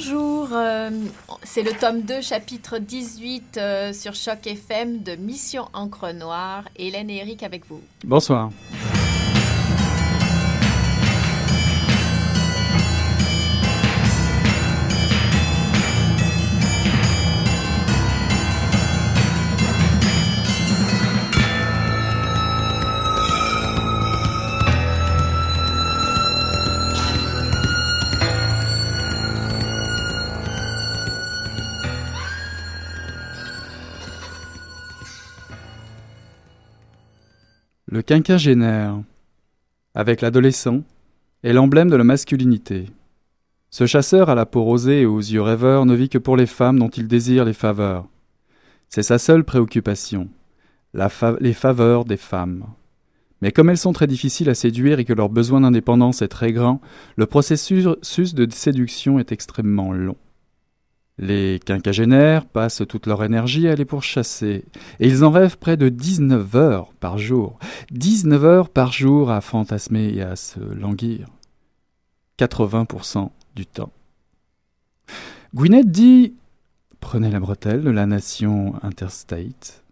Bonjour, euh, c'est le tome 2, chapitre 18 euh, sur Choc FM de Mission Encre Noire. Hélène et Eric avec vous. Bonsoir. Quinquagénaire, avec l'adolescent, est l'emblème de la masculinité. Ce chasseur à la peau rosée et aux yeux rêveurs ne vit que pour les femmes dont il désire les faveurs. C'est sa seule préoccupation, les faveurs des femmes. Mais comme elles sont très difficiles à séduire et que leur besoin d'indépendance est très grand, le processus de séduction est extrêmement long. Les quinquagénaires passent toute leur énergie à les pourchasser, et ils en rêvent près de 19 heures par jour. 19 heures par jour à fantasmer et à se languir. 80% du temps. Gwyneth dit Prenez la bretelle de la nation interstate.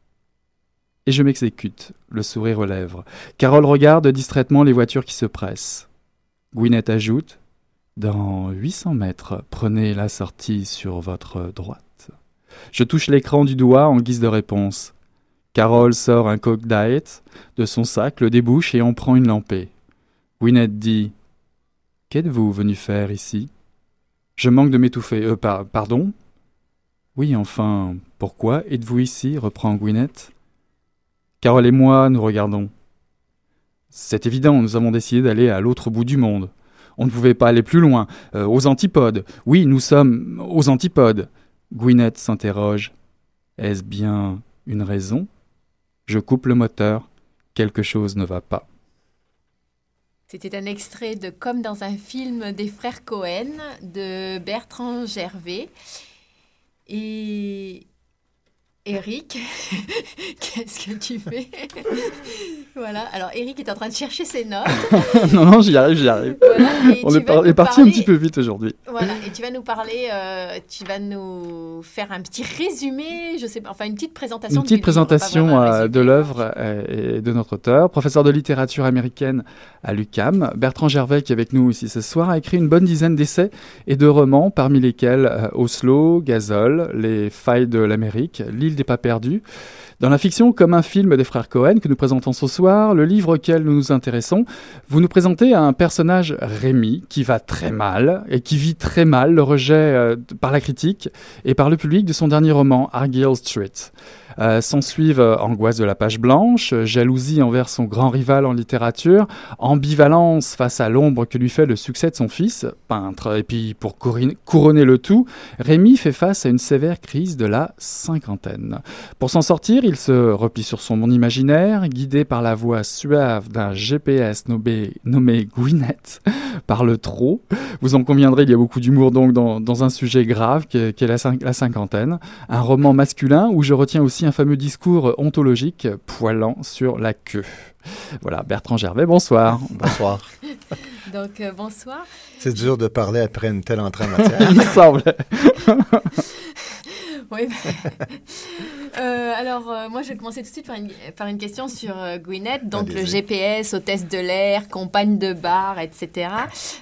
Et je m'exécute, le sourire aux lèvres. Carole regarde distraitement les voitures qui se pressent. Gwyneth ajoute dans 800 mètres, prenez la sortie sur votre droite. Je touche l'écran du doigt en guise de réponse. Carole sort un coke de son sac, le débouche et en prend une lampée. Gwyneth dit Qu'êtes-vous venu faire ici? Je manque de m'étouffer. Euh, pardon? Oui, enfin, pourquoi êtes-vous ici? reprend Gwyneth. Carole et moi, nous regardons. C'est évident, nous avons décidé d'aller à l'autre bout du monde. On ne pouvait pas aller plus loin. Euh, aux antipodes. Oui, nous sommes aux antipodes. Gwyneth s'interroge. Est-ce bien une raison? Je coupe le moteur. Quelque chose ne va pas. C'était un extrait de Comme dans un film des frères Cohen de Bertrand Gervais. Et Eric, qu'est-ce que tu fais? Voilà, alors Eric est en train de chercher ses notes. non, non, j'y arrive, j'y arrive. On est, parti un petit peu vite aujourd'hui. Voilà, et tu vas nous parler, euh, tu vas nous faire un petit résumé, je sais pas, enfin une petite présentation. Une petite présentation euh, de l'œuvre euh, et de notre auteur, professeur de littérature américaine à l'UCAM. Bertrand Gervais, qui est avec nous ici ce soir, a écrit une bonne dizaine d'essais et de romans, parmi lesquels Oslo, Gazole, Les failles de l'Amérique, L'île des pas perdus. Dans la fiction, comme un film des frères Cohen que nous présentons ce soir, le livre auquel nous nous intéressons, vous nous présentez un personnage Rémi qui va très mal et qui vit très mal le rejet euh, par la critique et par le public de son dernier roman, Argyll Street. Euh, S'ensuivent euh, angoisse de la page blanche, jalousie envers son grand rival en littérature, ambivalence face à l'ombre que lui fait le succès de son fils, peintre. Et puis pour couronner le tout, Rémi fait face à une sévère crise de la cinquantaine. Pour s'en sortir, il se replie sur son monde imaginaire, guidé par la voix suave d'un GPS nommé, nommé Gwyneth, parle trop. Vous en conviendrez, il y a beaucoup d'humour donc dans, un sujet grave qui est, la, cinquantaine. Un roman masculin où je retiens aussi un fameux discours ontologique poilant sur la queue. Voilà, Bertrand Gervais, bonsoir. Bonsoir. donc, euh, bonsoir. C'est dur de parler après une telle entrée en matière. il semble. oui. Euh, alors, euh, moi, je vais commencer tout de suite par une, par une question sur euh, Gwyneth, donc le GPS, hôtesse de l'air, compagne de bar, etc.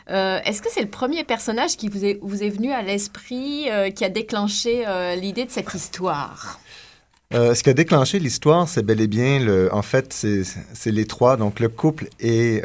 Est-ce que c'est le premier personnage qui vous est, vous est venu à l'esprit, qui a déclenché l'idée de cette histoire? Ce qui a déclenché l'histoire, c'est bel et bien, le, en fait, c'est les trois, donc le couple et,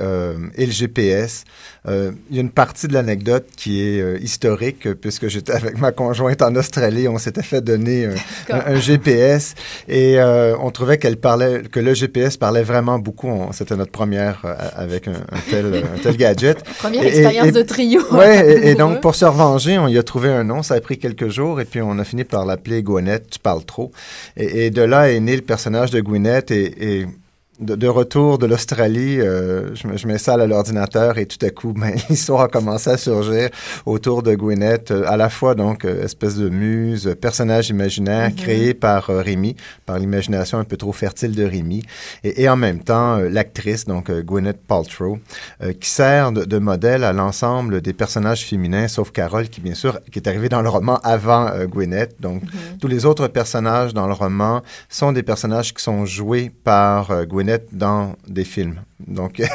et le GPS. Euh, il y a une partie de l'anecdote qui est euh, historique, puisque j'étais avec ma conjointe en Australie, on s'était fait donner un, GPS et euh, on trouvait qu'elle parlait, que le GPS parlait vraiment beaucoup. C'était notre première avec un, tel, un tel gadget. Première expérience de trio. Oui, et, donc pour se revenger, on y a trouvé un nom. Ça a pris quelques jours et puis on a fini par l'appeler Gwyneth. Tu parles trop. Et, de là est né le personnage de Gwyneth et, et de, retour de l'Australie, euh, je, je m'installe à l'ordinateur et tout à coup, ben, l'histoire a commencé à surgir autour de Gwyneth, euh, à la fois donc euh, espèce de muse, personnage imaginaire mm-hmm. créé par Rémi, par l'imagination un peu trop fertile de Rémi, et, et en même temps l'actrice, donc Gwyneth Paltrow, qui sert de, de modèle à l'ensemble des personnages féminins, sauf Carole, qui bien sûr qui est arrivée dans le roman avant Gwyneth. Donc mm-hmm. tous les autres personnages dans le roman sont des personnages qui sont joués par Gwyneth dans des films. Donc,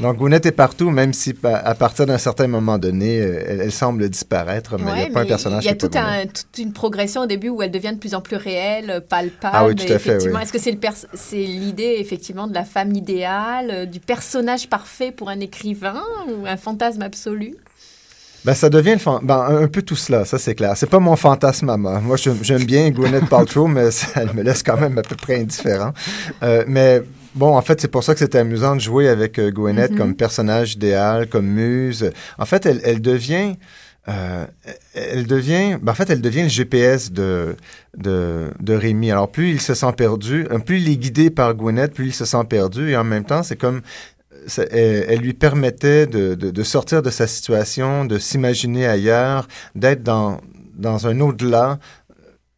Donc, Gwyneth est partout, même si à partir d'un certain moment donné, euh, elle, semble disparaître, mais il n'y a pas un personnage. Il y a toute une progression au début où elle devient de plus en plus réelle, palpable. Ah oui, tout à fait. Est-ce que c'est l'idée, effectivement, de la femme idéale, euh, du personnage parfait pour un écrivain ou un fantasme absolu? Ben, ça devient le ben, un peu tout cela, ça c'est clair. C'est pas mon fantasme à moi. Moi, j'aime bien Gwyneth Paltrow, mais elle me laisse quand même à peu près indifférent. Euh, mais Bon, en fait, c'est pour ça que c'était amusant de jouer avec euh, Gwyneth mm-hmm. comme personnage idéal, comme muse. En fait, elle, elle devient... Euh, elle devient, ben en fait, elle devient le GPS de, de, de Rémi. Alors, plus il se sent perdu, euh, plus il est guidé par Gwyneth, plus il se sent perdu. Et en même temps, c'est comme elle, lui permettait de, de, sortir de sa situation, de s'imaginer ailleurs, d'être dans, dans un au-delà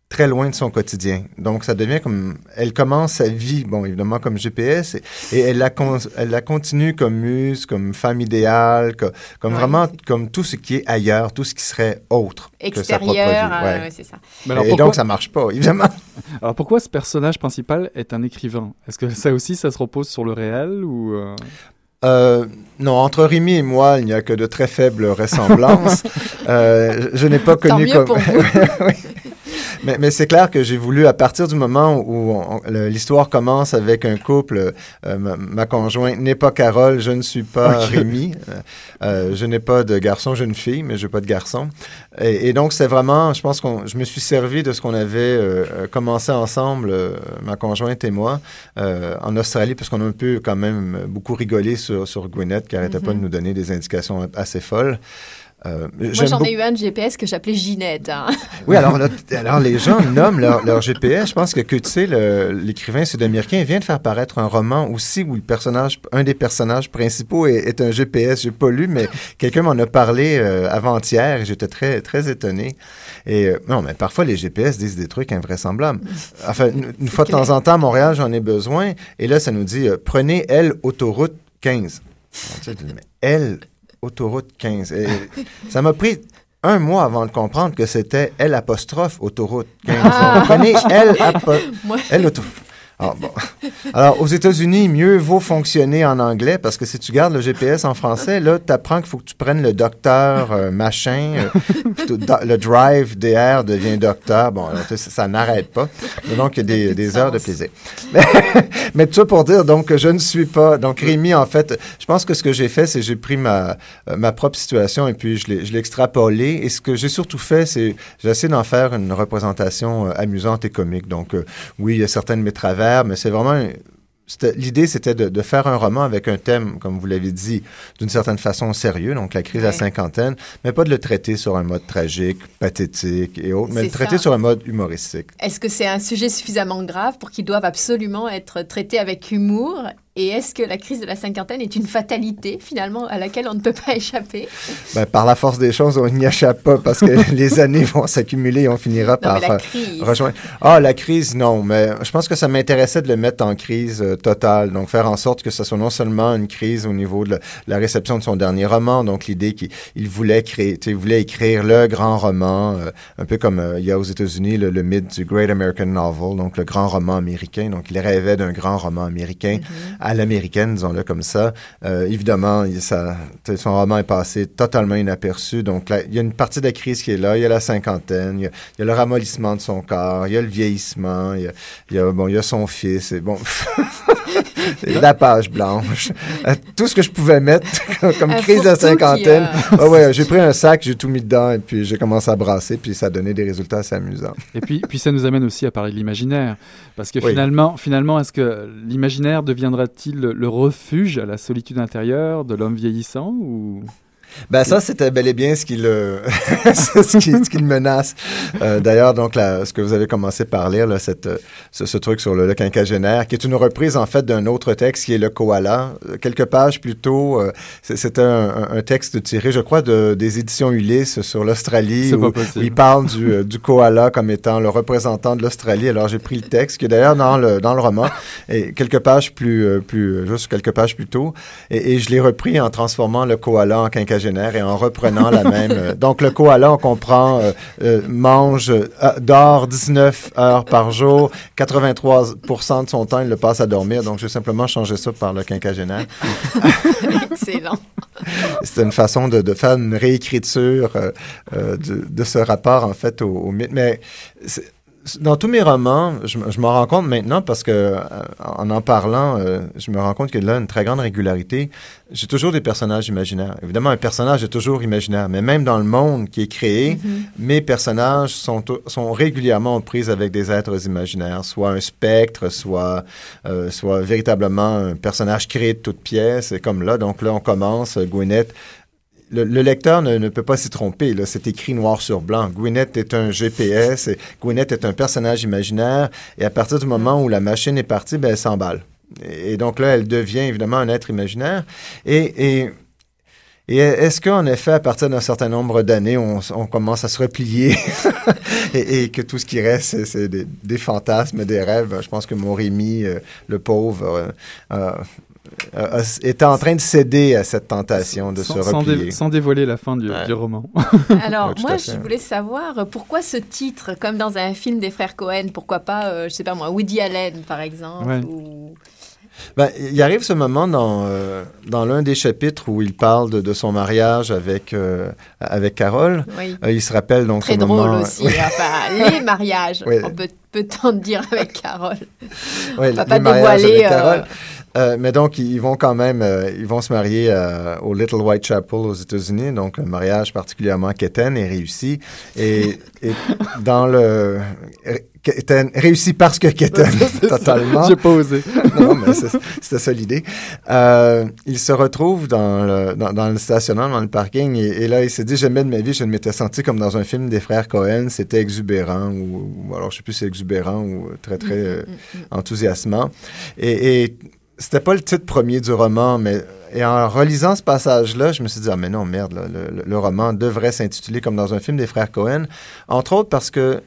très loin de son quotidien. Donc, ça devient comme... Elle commence sa vie, bon, évidemment, comme GPS, et, elle, la elle la continue comme muse, comme femme idéale, comme, vraiment, comme tout ce qui est ailleurs, tout ce qui serait autre Extérieur, que sa propre vie. Euh, c'est ça. et donc, ça marche pas, évidemment. alors, pourquoi ce personnage principal est un écrivain? Est-ce que ça aussi, ça se repose sur le réel ou... Euh? Euh, non, entre Rémi et moi, il n'y a que de très faibles ressemblances. euh, je, n'ai pas connu comme. Mais, mais c'est clair que j'ai voulu, à partir du moment où l'histoire commence avec un couple, euh, ma, conjointe n'est pas Carole, je ne suis pas Rémi, euh, euh, je n'ai pas de garçon, j'ai une fille, mais je n'ai pas de garçon. Et, donc, c'est vraiment, je pense que je me suis servi de ce qu'on avait commencé ensemble, ma conjointe et moi, en Australie, parce qu'on a un peu quand même beaucoup rigolé sur, sur Gwyneth, qui n'arrêtait pas de mm-hmm. nous donner des indications assez folles. Euh, Moi, j'en ai eu un de GPS que j'appelais Ginette. Hein. Oui, alors, alors les gens nomment leur, GPS. Je pense que, tu sais, l'écrivain sud-américain vient de faire paraître un roman aussi où le personnage, un des personnages principaux est, un GPS. J'ai pas lu, mais quelqu'un m'en a parlé euh, avant-hier et j'étais très, très étonné. Et euh, non, mais parfois, les GPS disent des trucs invraisemblables. Enfin, une, fois de temps en temps, à Montréal, j'en ai besoin. Et là, ça nous dit, prenez L, autoroute 15. L, autoroute 15. Et ça m'a pris un mois avant de comprendre que c'était L apostrophe autoroute 15. Ah. Prenez L, L autoroute. Alors, ah. Alors, aux États-Unis, mieux vaut fonctionner en anglais parce que si tu gardes le GPS en français, là, tu apprends qu'il faut que tu prennes le docteur euh, machin. Euh, le drive DR devient docteur. Bon, alors, ça, n'arrête pas. Donc, il y a des, heures de plaisir. Mais, tout ça pour dire, donc, que je ne suis pas. Donc, Rémi, en fait, je pense que ce que j'ai fait, c'est j'ai pris ma, euh, ma propre situation et puis je l'ai extrapolé. Et ce que j'ai surtout fait, c'est j'ai essayé d'en faire une représentation amusante et comique. Donc, oui, il y a certaines de mes travers mais c'est vraiment L'idée, c'était de, faire un roman avec un thème, comme vous l'avez dit, d'une certaine façon sérieux, donc la crise à cinquantaine, mais pas de le traiter sur un mode tragique, pathétique et autres, mais le traiter sur un mode humoristique. Est-ce que c'est un sujet suffisamment grave pour qu'il doive absolument être traité avec humour et est-ce que la crise de la cinquantaine est une fatalité, finalement, à laquelle on ne peut pas échapper? Ben, par la force des choses, on n'y échappe pas parce que les années vont s'accumuler et on finira par la euh, crise. rejoindre. Ah, la crise, non, mais je pense que ça m'intéressait de le mettre en crise euh, totale. Donc, faire en sorte que ce soit non seulement une crise au niveau de la, réception de son dernier roman, donc l'idée qu'il voulait créer, il voulait écrire le grand roman, euh, un peu comme il y a aux États-Unis le, mythe du Great American Novel, donc le grand roman américain. Donc, il rêvait d'un grand roman américain. Mm-hmm à l'américaine, disons-le comme ça. Euh, évidemment, ça, son roman est passé totalement inaperçu. Donc, il y a une partie de la crise qui est là. Il y a la cinquantaine, il y a, le ramollissement de son corps, il y a le vieillissement, il y a, bon, il y a son fils. Et bon, la page blanche. Euh, tout ce que je pouvais mettre comme crise de la cinquantaine. Ah ouais, j'ai pris un sac, j'ai tout mis dedans et puis j'ai commencé à brasser, puis ça a donné des résultats assez amusants. Et puis, puis ça nous amène aussi à parler de l'imaginaire. Parce que finalement, finalement est-ce que l'imaginaire deviendra-t-il le refuge à la solitude intérieure de l'homme vieillissant ou Ben ça, c'était bel et bien ce qui le, ce, qui, ce qui le menace. Euh, D'ailleurs, donc, la, ce que vous avez commencé par lire, là, cette, ce, ce, truc sur le, le, quinquagénaire, qui est une reprise, en fait, d'un autre texte qui est Le Koala. Quelques pages plus tôt, euh, c'était un, un, texte tiré, je crois, de, des éditions Ulysse sur l'Australie, où, où, il parle du, euh, du koala comme étant le représentant de l'Australie. Alors, j'ai pris le texte, qui est d'ailleurs dans le, dans le roman, et quelques pages plus, euh, plus juste quelques pages plus tôt, et, et je l'ai repris en transformant le koala en quinquagénaire et en reprenant la même. Euh, donc, le koala, on comprend, euh, euh, mange, dort 19 heures par jour, 83% de son temps, il le passe à dormir. Donc, j'ai simplement changé ça par le quinquagénaire. Excellent. C'est une façon de, de, faire une réécriture de, de, ce rapport, en fait, au, au mythe. Mais dans tous mes romans, je, je m'en rends compte maintenant parce que euh, en en parlant, euh, je me rends compte qu'il y a une très grande régularité. J'ai toujours des personnages imaginaires. Évidemment, un personnage est toujours imaginaire, mais même dans le monde qui est créé, mm -hmm. mes personnages sont, sont régulièrement en prise avec des êtres imaginaires, soit un spectre, soit, euh, soit véritablement un personnage créé de toutes pièces. Et comme là, donc là, on commence, Gwyneth le, le, lecteur ne, peut pas s'y tromper. C'est écrit noir sur blanc. Gwyneth est un GPS. Et Gwyneth est un personnage imaginaire. Et à partir du moment où la machine est partie, ben, elle s'emballe. Et, donc là, elle devient évidemment un être imaginaire. Et, est-ce qu'en effet, à partir d'un certain nombre d'années, on, commence à se replier et, que tout ce qui reste, c'est des, fantasmes, des rêves? Je pense que mon Rémi, euh, le pauvre, euh, euh, était en train de céder à cette tentation de sans, se replier. Sans, dé sans, dévoiler la fin du, ouais. du roman. Alors, ouais, moi, je voulais savoir pourquoi ce titre, comme dans un film des frères Cohen, pourquoi pas, euh, je sais pas moi, Woody Allen, par exemple ouais. ou... Ben, il arrive ce moment dans, euh, dans l'un des chapitres où il parle de, de son mariage avec, euh, avec Carole. Oui. Euh, il se rappelle donc Très ce drôle moment... aussi. enfin, les mariages, Oui. on peut, peut-on dire avec Carole? Oui, on va les pas dévoiler. Euh, mais donc, ils vont quand même, euh, ils vont se marier euh, au Little Whitechapel aux États-Unis, donc un mariage particulièrement quétaine et réussi. Et, et dans le quétaine, réussi parce que quétaine, totalement. J'ai pas osé. non, mais c'était ça l'idée. Euh, il se retrouve dans le, dans, dans, le stationnement, dans le parking, et, et là, il s'est dit, jamais de ma vie, je ne m'étais senti comme dans un film des frères Cohen. C'était exubérant, ou, ou, alors je sais plus si c'est exubérant ou très, très euh, enthousiasmant. Et, et c'était pas le titre premier du roman, mais et en relisant ce passage-là, je me suis dit, ah, mais non, merde, là, le, le, roman devrait s'intituler comme dans un film des frères Cohen, entre autres parce que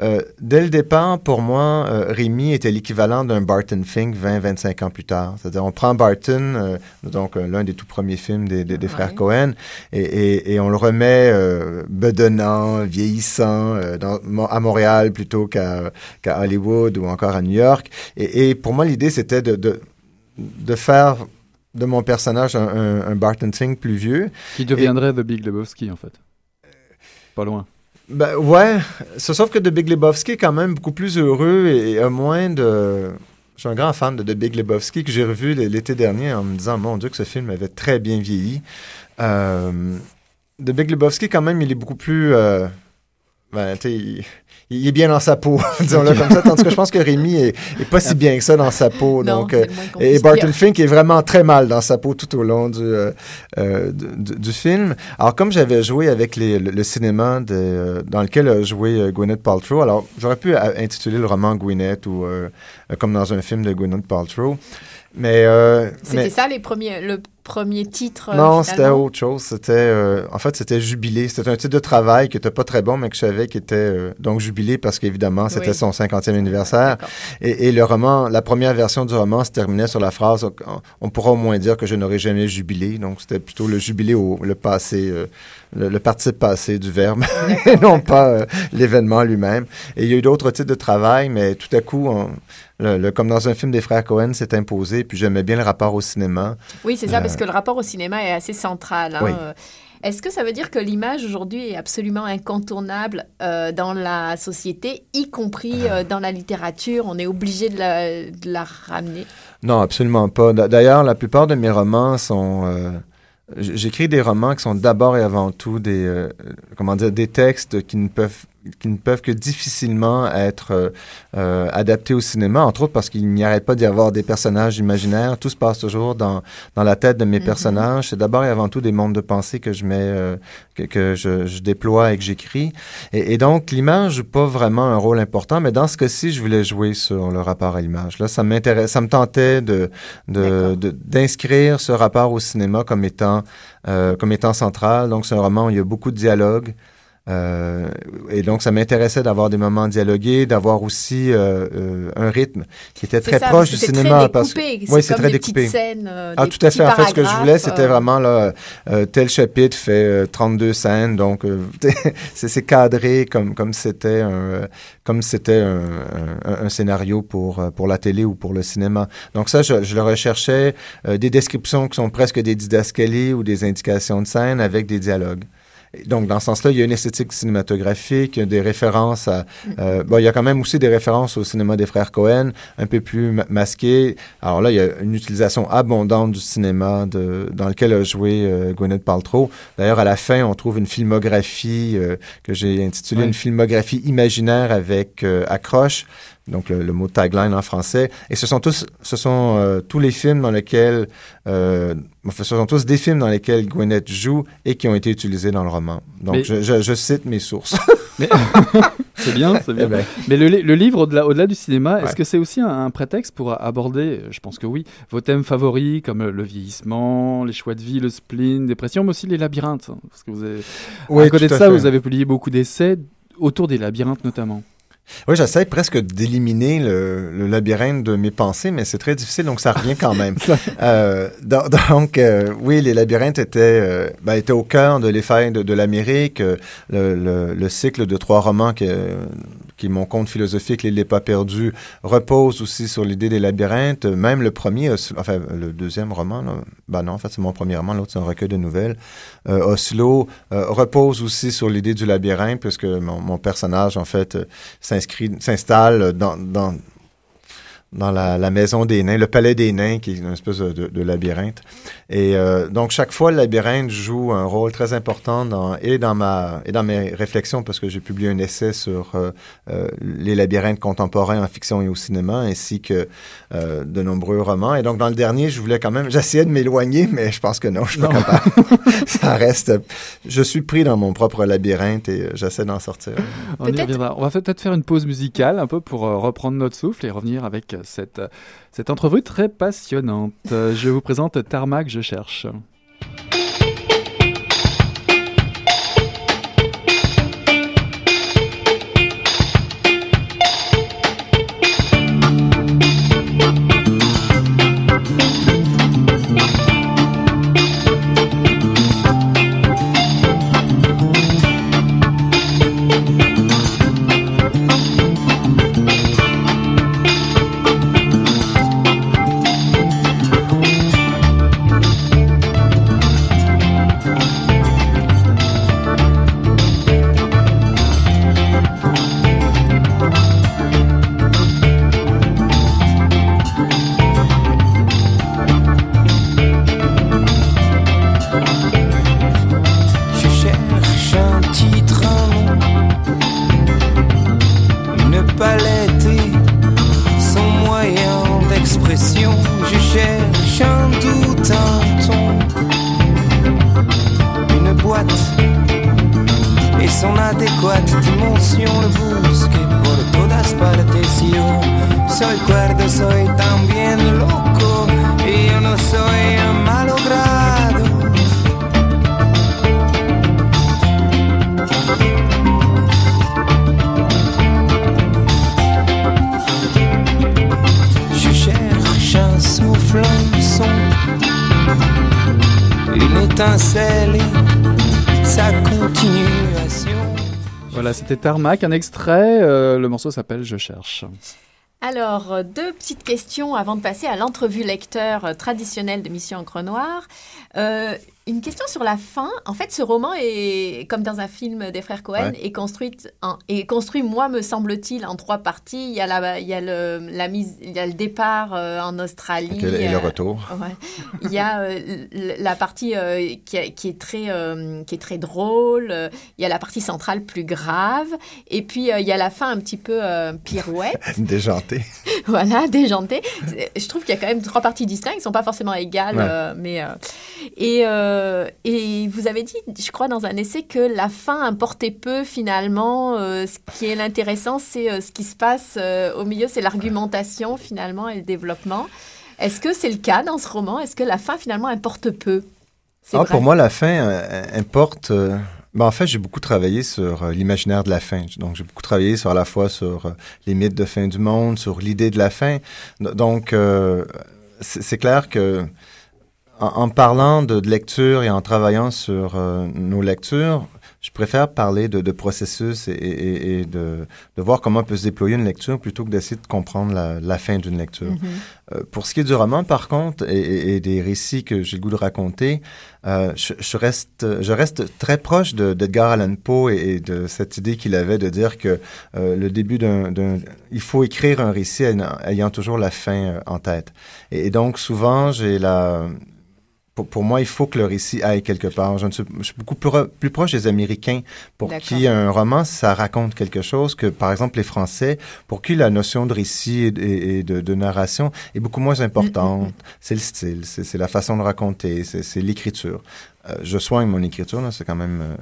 euh, dès le départ, pour moi, euh, Rémi était l'équivalent d'un Barton Fink 20-25 ans plus tard. C'est-à-dire, on prend Barton, euh, donc l'un des tout premiers films des, des, des frères ouais. Cohen, et, et, et, on le remet bedonnant, vieillissant, dans, à Montréal plutôt qu'à qu Hollywood ou encore à New York. Et, et pour moi, l'idée, c'était de, de de faire de mon personnage un, un, un Barton Fink plus vieux. Qui deviendrait et... The Big Lebowski, en fait. Pas loin. Ben, ouais, sauf que The Big Lebowski est quand même beaucoup plus heureux et a moins de... Je suis un grand fan de The Big Lebowski que j'ai revu l'été dernier en me disant, mon Dieu, que ce film avait très bien vieilli. Euh, The Big Lebowski, quand même, il est beaucoup plus... Euh, ben, tu sais, il est bien dans sa peau, disons-le comme ça. Tandis que je pense que Rémi est, est, pas si bien que ça dans sa peau. Non, donc, euh, et Barton Fink est vraiment très mal dans sa peau tout au long du, euh, euh du, du, film. Alors, comme j'avais joué avec les, le, le, cinéma de, euh, dans lequel a joué Gwyneth Paltrow, alors j'aurais pu intituler le roman Gwyneth ou comme dans un film de Gwyneth Paltrow. Mais euh, c'était ça les premiers, le premier titre. Euh, non, c'était autre chose. C'était euh, en fait c'était jubilé. C'était un titre de travail qui était pas très bon, mais que je savais qui était euh, donc jubilé parce qu'évidemment c'était oui. son 50e anniversaire. Et, et, le roman, la première version du roman se terminait sur la phrase on, on pourra au moins dire que je n'aurai jamais jubilé. Donc c'était plutôt le jubilé au le passé. Euh, le, le, participe passé du verbe et non pas euh, l'événement lui-même. Et il y a eu d'autres titres de travail, mais tout à coup, on, le, le, comme dans un film des frères Cohen, s'est imposé. Puis j'aimais bien le rapport au cinéma. Oui, c'est ça, euh, parce que le rapport au cinéma est assez central. Hein. Oui. Est-ce que ça veut dire que l'image aujourd'hui est absolument incontournable euh, dans la société, y compris euh, dans la littérature? On est obligé de la, de la, ramener? Non, absolument pas. D'ailleurs, la plupart de mes romans sont... Euh, J'écris des romans qui sont d'abord et avant tout des, comment dire, des textes qui ne peuvent qui ne peuvent que difficilement être euh, adaptés au cinéma, entre autres parce qu'il n'y arrête pas d'y avoir des personnages imaginaires. Tout se passe toujours dans, dans la tête de mes mm-hmm. personnages. C'est d'abord et avant tout des mondes de pensée que je mets, que, que je, je, déploie et que j'écris. Et, et, donc, l'image joue pas vraiment un rôle important, mais dans ce cas-ci, je voulais jouer sur le rapport à l'image. Là, ça m'intéresse, ça me tentait de, de, d'inscrire ce rapport au cinéma comme étant, euh, comme étant central. Donc, c'est un roman où il y a beaucoup de dialogues. Euh, et donc, ça m'intéressait d'avoir des moments dialogués, d'avoir aussi euh, euh un rythme qui était très proche du cinéma. Très parce oui, c'est très découpé. Scènes, euh, ah, tout à fait. En fait, ce que je voulais, c'était vraiment là, tel chapitre fait 32 scènes, donc c'est cadré comme comme c'était un comme c'était un, un, un, scénario pour pour la télé ou pour le cinéma. Donc ça, je, je le recherchais des descriptions qui sont presque des didascalies ou des indications de scène avec des dialogues. Donc, dans ce sens-là, il y a une esthétique cinématographique, des références à... Euh, bon, il y a quand même aussi des références au cinéma des frères Cohen, un peu plus masqué. Alors là, il y a une utilisation abondante du cinéma de, dans lequel a joué euh, Gwyneth Paltrow. D'ailleurs, à la fin, on trouve une filmographie euh, que j'ai intitulée une filmographie imaginaire avec euh, accroche donc le, mot tagline en français. Et ce sont tous, ce sont euh, tous les films dans lesquels, euh, ce sont tous des films dans lesquels Gwyneth joue et qui ont été utilisés dans le roman. Donc je, je, cite mes sources. c'est bien, c'est bien. Eh ben. Mais le, le livre, au-delà, au-delà du cinéma, est-ce que c'est aussi un, prétexte pour aborder, je pense que oui, vos thèmes favoris comme le vieillissement, les choix de vie, le spleen, dépression, mais aussi les labyrinthes Parce que vous avez, à côté de ça, vous avez publié beaucoup d'essais autour des labyrinthes notamment. Oui, j'essaie presque d'éliminer le, labyrinthe de mes pensées, mais c'est très difficile, donc ça revient quand même. euh, donc, euh, oui, les labyrinthes étaient, euh, ben, étaient au cœur de l'effet de, de l'Amérique. Le, le, cycle de trois romans qui, mon conte philosophique, L'île n'est pas perdue, repose aussi sur l'idée des labyrinthes. Même le premier, enfin, le deuxième roman, ben non, en fait, c'est mon premier roman, l'autre, c'est un recueil de nouvelles. Oslo repose aussi sur l'idée du labyrinthe, puisque mon, mon personnage, en fait, s'inscrit, s'installe dans, dans la, la, maison des nains, le palais des nains, qui est une espèce de, de, labyrinthe. Et euh, donc, chaque fois, le labyrinthe joue un rôle très important dans, et, dans ma, et dans mes réflexions, parce que j'ai publié un essai sur euh, euh, les labyrinthes contemporains en fiction et au cinéma, ainsi que euh, de nombreux romans. Et donc, dans le dernier, je voulais quand même, j'essayais de m'éloigner, mais je pense que non, je suis pas capable. Ça reste, je suis pris dans mon propre labyrinthe et j'essaie d'en sortir. On y reviendra. On va peut-être faire une pause musicale, un peu pour reprendre notre souffle et revenir avec cette, entrevue très passionnante. Je vous présente Tarmac, je cherche. Tarmac, un extrait. Euh, le morceau s'appelle Je cherche. Alors, euh, deux petites questions avant de passer à l'entrevue lecteur euh, traditionnelle de Mission Encre Noire. Une question sur la fin. En fait, ce roman est, comme dans un film des frères Cohen, est, construit en, est construit, moi, me semble-t-il, en trois parties. Il y a, la, il y a, le, la mise, il y a le départ euh, en Australie. et le euh, retour. Ouais. Il y a euh, la partie qui, qui, est très, qui est très drôle. Il y a la partie centrale plus grave. Et puis, il y a la fin un petit peu pirouette. déjantée. voilà, déjantée. Je trouve qu'il y a quand même trois parties distinctes. Ils ne sont pas forcément égales. mais, et... Euh, et vous avez dit, je crois, dans un essai que la fin importait peu finalement. Euh, ce qui est intéressant, c'est euh, ce qui se passe au milieu, c'est l'argumentation finalement et le développement. Est-ce que c'est le cas dans ce roman? Est-ce que la fin finalement importe peu? Ah, Pour moi, la fin importe. Ben, en fait, j'ai beaucoup travaillé sur l'imaginaire de la fin. Donc, j'ai beaucoup travaillé sur à la fois sur les mythes de fin du monde, sur l'idée de la fin. Donc, c'est clair que en, parlant de, lecture et en travaillant sur euh, nos lectures, je préfère parler de, processus et, de, voir comment peut se déployer une lecture plutôt que d'essayer de comprendre la, fin d'une lecture. Mm-hmm. Euh, pour ce qui est du roman, par contre, et, des récits que j'ai le goût de raconter, euh, je, reste, je reste très proche d'Edgar Allan Poe et, de cette idée qu'il avait de dire que le début d'un... Il faut écrire un récit ayant toujours la fin en tête. Et, donc, souvent, j'ai la pour, moi, il faut que le récit aille quelque part. Je, suis, beaucoup plus, proche des Américains pour qui un roman, ça raconte quelque chose que, par exemple, les Français, pour qui la notion de récit et, de, narration est beaucoup moins importante. Mm, mm, mm. C'est le style, c'est la façon de raconter, c'est l'écriture. Euh, je soigne mon écriture, c'est quand même... Euh,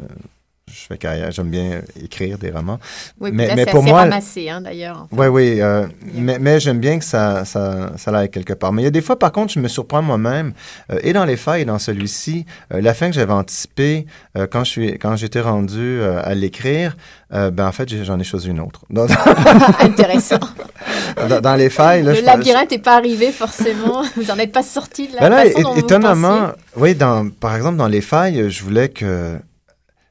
je fais carrière, j'aime bien écrire des romans. Oui, mais, mais pour moi, ramassé, hein, d'ailleurs. Oui, oui, euh, mais, mais j'aime bien que ça, ça, ça aille quelque part. Mais il y a des fois, par contre, je me surprends moi-même, euh, et dans les failles et dans celui-ci, euh, la fin que j'avais anticipée quand je suis, quand j'étais rendu à l'écrire, ben en fait, j'en ai choisi une autre. Intéressant. Dans, les failles, là, le labyrinthe n'est pas arrivé forcément. Vous n'en êtes pas sorti de la ben là, façon étonnamment, oui, dans, par exemple, dans les failles, je voulais que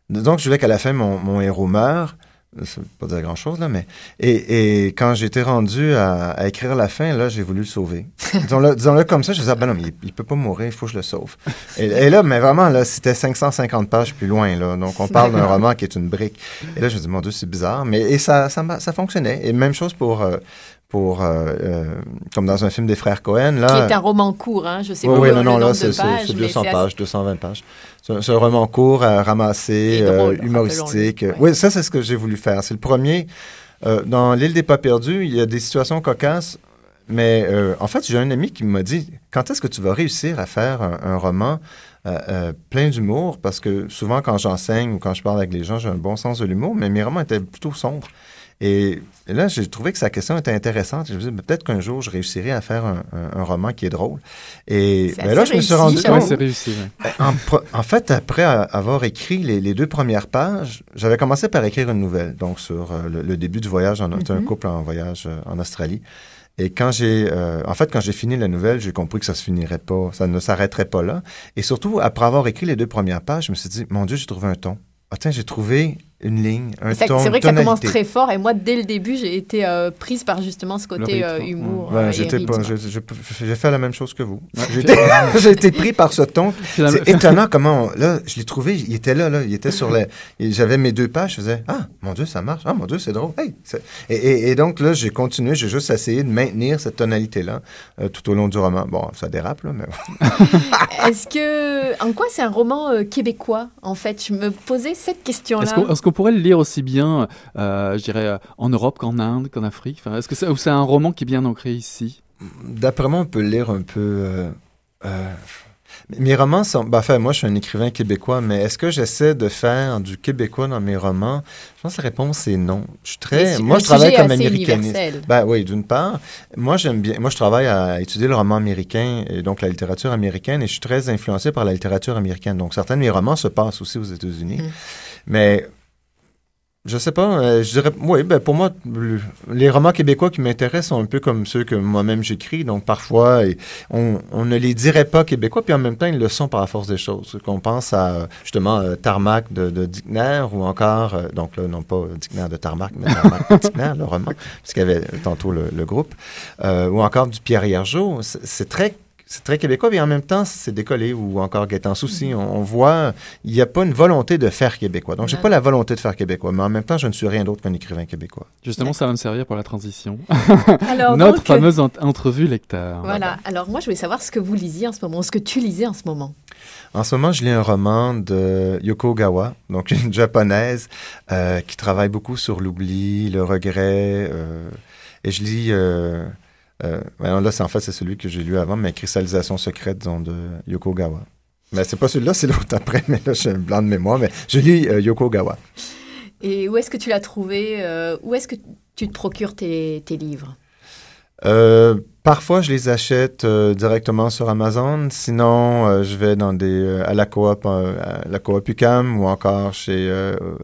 donc, je voulais qu'à la fin, mon, mon héros meure. Ça veut pas dire grand-chose, là, mais... Et, et quand j'étais rendu à, à, écrire la fin, là, j'ai voulu le sauver. disons-le, disons comme ça, je me disais, ah, ben non, mais il, peut pas mourir, il faut que je le sauve. Et, et là, mais vraiment, là, c'était 550 pages plus loin, là. Donc, on parle d'un roman qui est une brique. Et là, je me dis, mon Dieu, c'est bizarre. Mais et ça, ça, ça fonctionnait. Et même chose pour... Euh, pour euh, euh, comme dans un film des frères Cohen là. Qui est un roman court hein je sais pas oui, non, non, là, c'est, c'est 200 pages 220 pages. C'est un, roman court euh, ramassé humoristique. Oui ça c'est ce que j'ai voulu faire. C'est le premier dans l'île des pas perdus il y a des situations cocasses mais en fait j'ai un ami qui m'a dit quand est-ce que tu vas réussir à faire un, roman plein d'humour? Parce que souvent quand j'enseigne ou quand je parle avec les gens j'ai un bon sens de l'humour mais mes romans étaient plutôt sombres et, là, j'ai trouvé que sa question était intéressante. Je me disais, peut-être qu'un jour, je réussirai à faire un, roman qui est drôle. Et ben là, je me suis rendu compte. c'est réussi. En, fait, après avoir écrit les, deux premières pages, j'avais commencé par écrire une nouvelle, donc sur euh, le, début du voyage, en, un mm-hmm. couple en voyage euh, en Australie. Et quand j'ai, euh, en fait, quand j'ai fini la nouvelle, j'ai compris que ça se finirait pas, ça ne s'arrêterait pas là. Et surtout, après avoir écrit les deux premières pages, je me suis dit, mon Dieu, j'ai trouvé un ton. Ah tiens, j'ai trouvé une ligne, un ton, C'est vrai que ça commence très fort et moi, dès le début, j'ai été euh, prise par justement ce côté euh, humour. Ouais, j'étais pas, j'ai fait la même chose que vous. j'ai été pris par ce ton. C'est étonnant comment, là, je l'ai trouvé, il était là, là, il était sur les, j'avais mes deux pages, je faisais, ah, mon Dieu, ça marche, ah, mon Dieu, c'est drôle. Hey, et, et, donc là, j'ai continué, j'ai juste essayé de maintenir cette tonalité-là euh, tout au long du roman. Bon, ça dérape, là, mais... Est-ce que, en quoi c'est un roman québécois, en fait? Je me posais cette question-là on pourrait le lire aussi bien, euh, je dirais, euh, en Europe qu'en Inde, qu'en Afrique? Enfin, Est-ce que c'est, c'est un roman qui est bien ancré ici? D'après moi, on peut le lire un peu. Euh, euh mes romans sont. Ben, enfin, moi, je suis un écrivain québécois, mais est-ce que j'essaie de faire du québécois dans mes romans? Je pense que la réponse est non. Je suis très. moi, je travaille comme américaniste. Ben oui, d'une part. Moi, j'aime bien. Moi, je travaille à étudier le roman américain et donc la littérature américaine, et je suis très influencé par la littérature américaine. Donc, certains de mes romans se passent aussi aux États-Unis. Hum. Mais je sais pas. Euh, je dirais, oui, ben pour moi, les romans québécois qui m'intéressent sont un peu comme ceux que moi-même j'écris. Donc parfois, on, ne les dirait pas québécois, puis en même temps, ils le sont par la force des choses. Qu'on pense à justement euh, Tarmac de, de Dickner ou encore, euh, donc là, non pas Dickner de Tarmac, mais Tarmac de Dickner, le roman, puisqu'il y avait tantôt le, groupe, ou encore du Pierre Hiergeau. C'est très c'est très québécois, mais en même temps, c'est décollé ou encore Gaétan Souci. Mm-hmm. On, voit, il n'y a pas une volonté de faire québécois. Donc, j'ai pas la volonté de faire québécois, mais en même temps, je ne suis rien d'autre qu'un écrivain québécois. Justement, ça va me servir pour la transition. Alors, Notre fameuse entrevue lecteur. Voilà. Alors, moi, je voulais savoir ce que vous lisiez en ce moment, ce que tu lisais en ce moment. En ce moment, je lis un roman de Yoko Gawa, donc une japonaise euh, qui travaille beaucoup sur l'oubli, le regret. Euh, et je lis. Euh, là, c'est en fait c'est celui que j'ai lu avant, mais Cristallisation secrète de Yoko Gawa. Mais c'est pas celui-là, c'est l'autre après, mais là, j'ai un blanc de mémoire, mais je lis Yoko Gawa. Et où est-ce que tu l'as trouvé Où est-ce que tu te procures tes, tes livres? Parfois, je les achète euh, directement sur Amazon. Sinon, euh, je vais dans des euh, à la coop, à la coop UCAM ou encore chez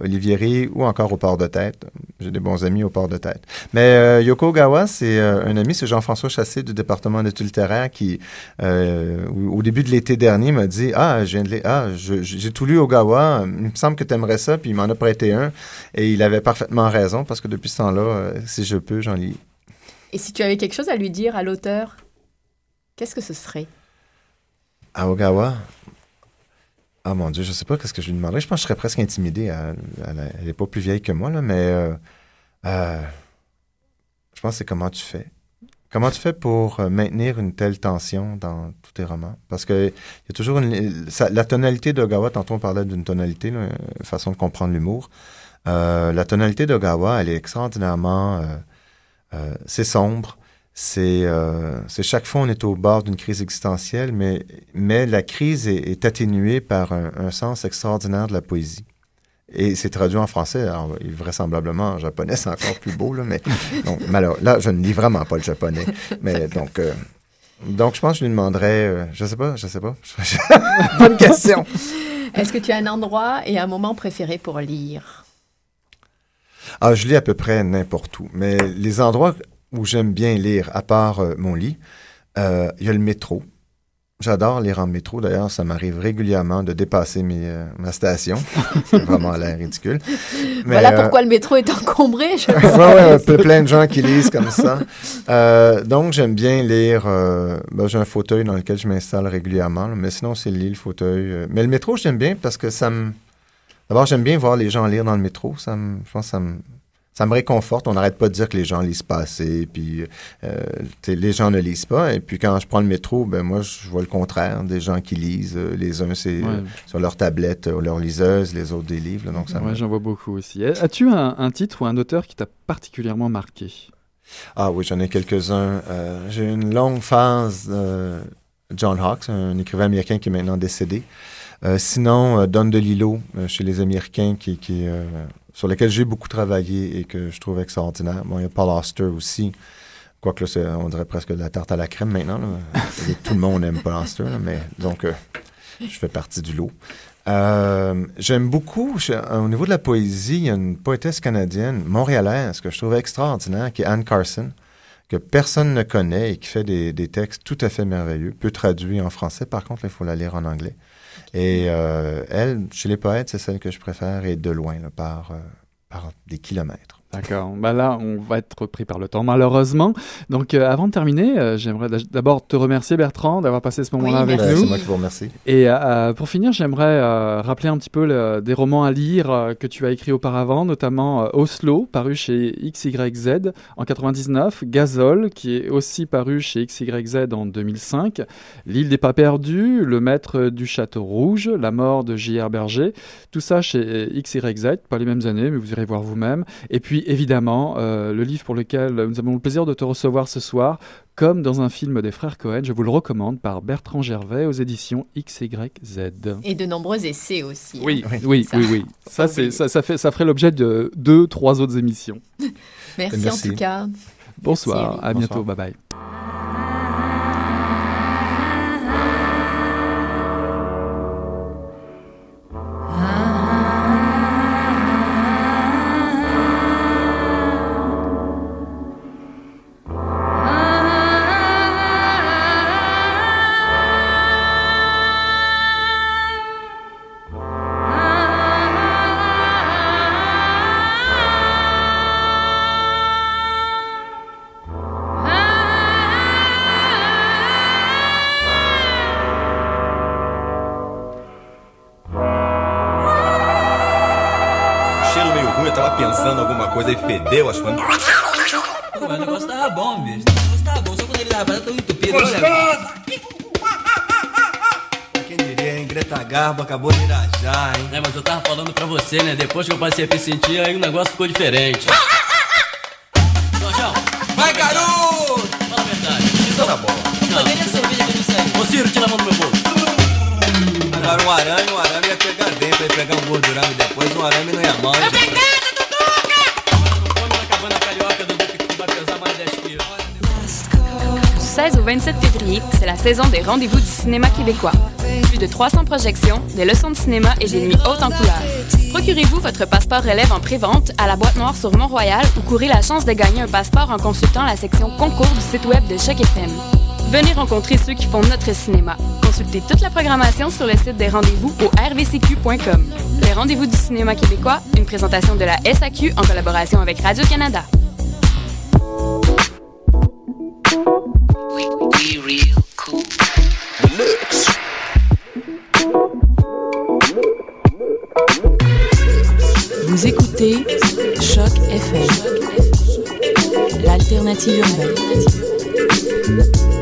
Olivieri ou encore au port de tête. J'ai des bons amis au port de tête. Mais Yoko Gawa, c'est un ami, c'est Jean-François Chassé du département d'études littéraires qui, au début de l'été dernier, m'a dit ah, ah, j'ai tout lu Ogawa. Il me semble que tu ça, puis il m'en a prêté un et il avait parfaitement raison parce que depuis ce temps-là, si je peux, j'en lis. Et si tu avais quelque chose à lui dire à l'auteur, qu'est-ce que ce serait? Aogawa? Ah mon Dieu, je sais pas qu'est-ce que je lui demanderais. Je pense que je serais presque intimidé. Elle, n'est pas plus vieille que moi, là, mais euh, euh, je pense que c'est comment tu fais. Comment tu fais pour euh, maintenir une telle tension dans tous tes romans? Parce que y a toujours la tonalité d'Ogawa, tantôt on parlait d'une tonalité, une façon de comprendre l'humour. la tonalité d'Ogawa, elle est extraordinairement c'est sombre. Euh, c'est chaque fois on est au bord d'une crise existentielle, mais, mais la crise est, atténuée par un, sens extraordinaire de la poésie. Et c'est traduit en français, alors vraisemblablement en japonais, c'est encore plus beau, là, mais donc, là, je ne lis vraiment pas le japonais. Mais donc, euh, donc je pense que je lui demanderais, je sais pas, je sais pas. Bonne question. Est-ce que tu as un endroit et un moment préféré pour lire? Ah, je lis à peu près n'importe où. Mais les endroits où j'aime bien lire, à part euh, mon lit, euh, il y a le métro. J'adore lire en métro. D'ailleurs, ça m'arrive régulièrement de dépasser mes, euh, ma station. C'est vraiment l'air ridicule. voilà pourquoi le métro est encombré. Je ouais, un peu plein de gens qui lisent comme ça. donc, j'aime bien lire. Ben, j'ai un fauteuil dans lequel je m'installe régulièrement. mais sinon, c'est le lit, le fauteuil. Mais le métro, j'aime bien parce que ça me D'abord, j'aime bien voir les gens lire dans le métro. Ça me, je pense que ça me, ça me réconforte. On n'arrête pas de dire que les gens lisent pas assez, puis euh, les gens ne lisent pas. Et puis quand je prends le métro, ben moi, je vois le contraire. Des gens qui lisent. Euh, les uns, c'est sur leur tablette ou leur liseuse, les autres des livres. donc ça j'en vois beaucoup aussi. As-tu un, titre ou un auteur qui t'a particulièrement marqué? Ah oui, j'en ai quelques-uns. Euh, j'ai une longue phase John Hawkes, un écrivain américain qui est maintenant décédé. Euh, sinon, euh, Don DeLillo, euh, chez les Américains, qui, qui sur lequel j'ai beaucoup travaillé et que je trouve extraordinaire. Bon, il y a Paul Auster aussi. Quoique là, on dirait presque de la tarte à la crème maintenant. Tout le monde aime Paul Auster, mais donc je fais partie du lot. J'aime beaucoup, au niveau de la poésie, il y a une poétesse canadienne, montréalaise, que je trouve extraordinaire, qui est Anne Carson, que personne ne connaît et qui fait des, des textes tout à fait merveilleux, peu traduits en français. Par contre, il faut la lire en anglais. Et euh, elle, chez les poètes, c'est celle que je préfère et de loin, par, euh, par des kilomètres. D'accord. Bah là, on va être pris par le temps, malheureusement. Donc, euh, avant de terminer, euh, j'aimerais d'abord te remercier, Bertrand, d'avoir passé ce moment-là avec nous. C'est moi qui vous remercie. Et euh, pour finir, j'aimerais rappeler un petit peu des romans à lire que tu as écrits auparavant, notamment Oslo, paru chez XYZ en 99, Gazole, qui est aussi paru chez XYZ en 2005, L'île des pas perdus, Le maître du château rouge, La mort de J.R. Berger, tout ça chez XYZ, pas les mêmes années, mais vous irez voir vous-même. Et puis évidemment, euh, le livre pour lequel nous avons le plaisir de te recevoir ce soir, comme dans un film des frères Cohen, je vous le recommande par Bertrand Gervais aux éditions XYZ. Et de nombreux essais aussi. Oui, hein. oui, oui, oui, Ça, ça, ça, fait, ça ferait l'objet de deux, trois autres émissions. Merci, en tout cas. Bonsoir, à bientôt, bye bye. Fedeu as coisas. Pô, o negócio tava bom, bicho. O negócio tava bom, só quando ele tava tão entupido. Gostoso! Quem diria, hein? Greta Garbo acabou de irajar, hein? É, mas eu tava falando pra você, né? Depois que eu passei a me sentir, aí o negócio ficou diferente. 16 au 27 février, c'est la saison des rendez-vous du cinéma québécois. Plus de 300 projections, des leçons de cinéma et des nuits hautes en couleurs. Procurez-vous votre passeport relève en pré-vente à la boîte noire sur Mont-Royal ou courez la chance de gagner un passeport en consultant la section concours du site web de Choc FM. Venez rencontrer ceux qui font notre cinéma. Consultez toute la programmation sur le site des rendez-vous au rvcq.com. Les rendez-vous du cinéma québécois, une présentation de la SAQ en collaboration avec Radio-Canada. Alternative urbaine.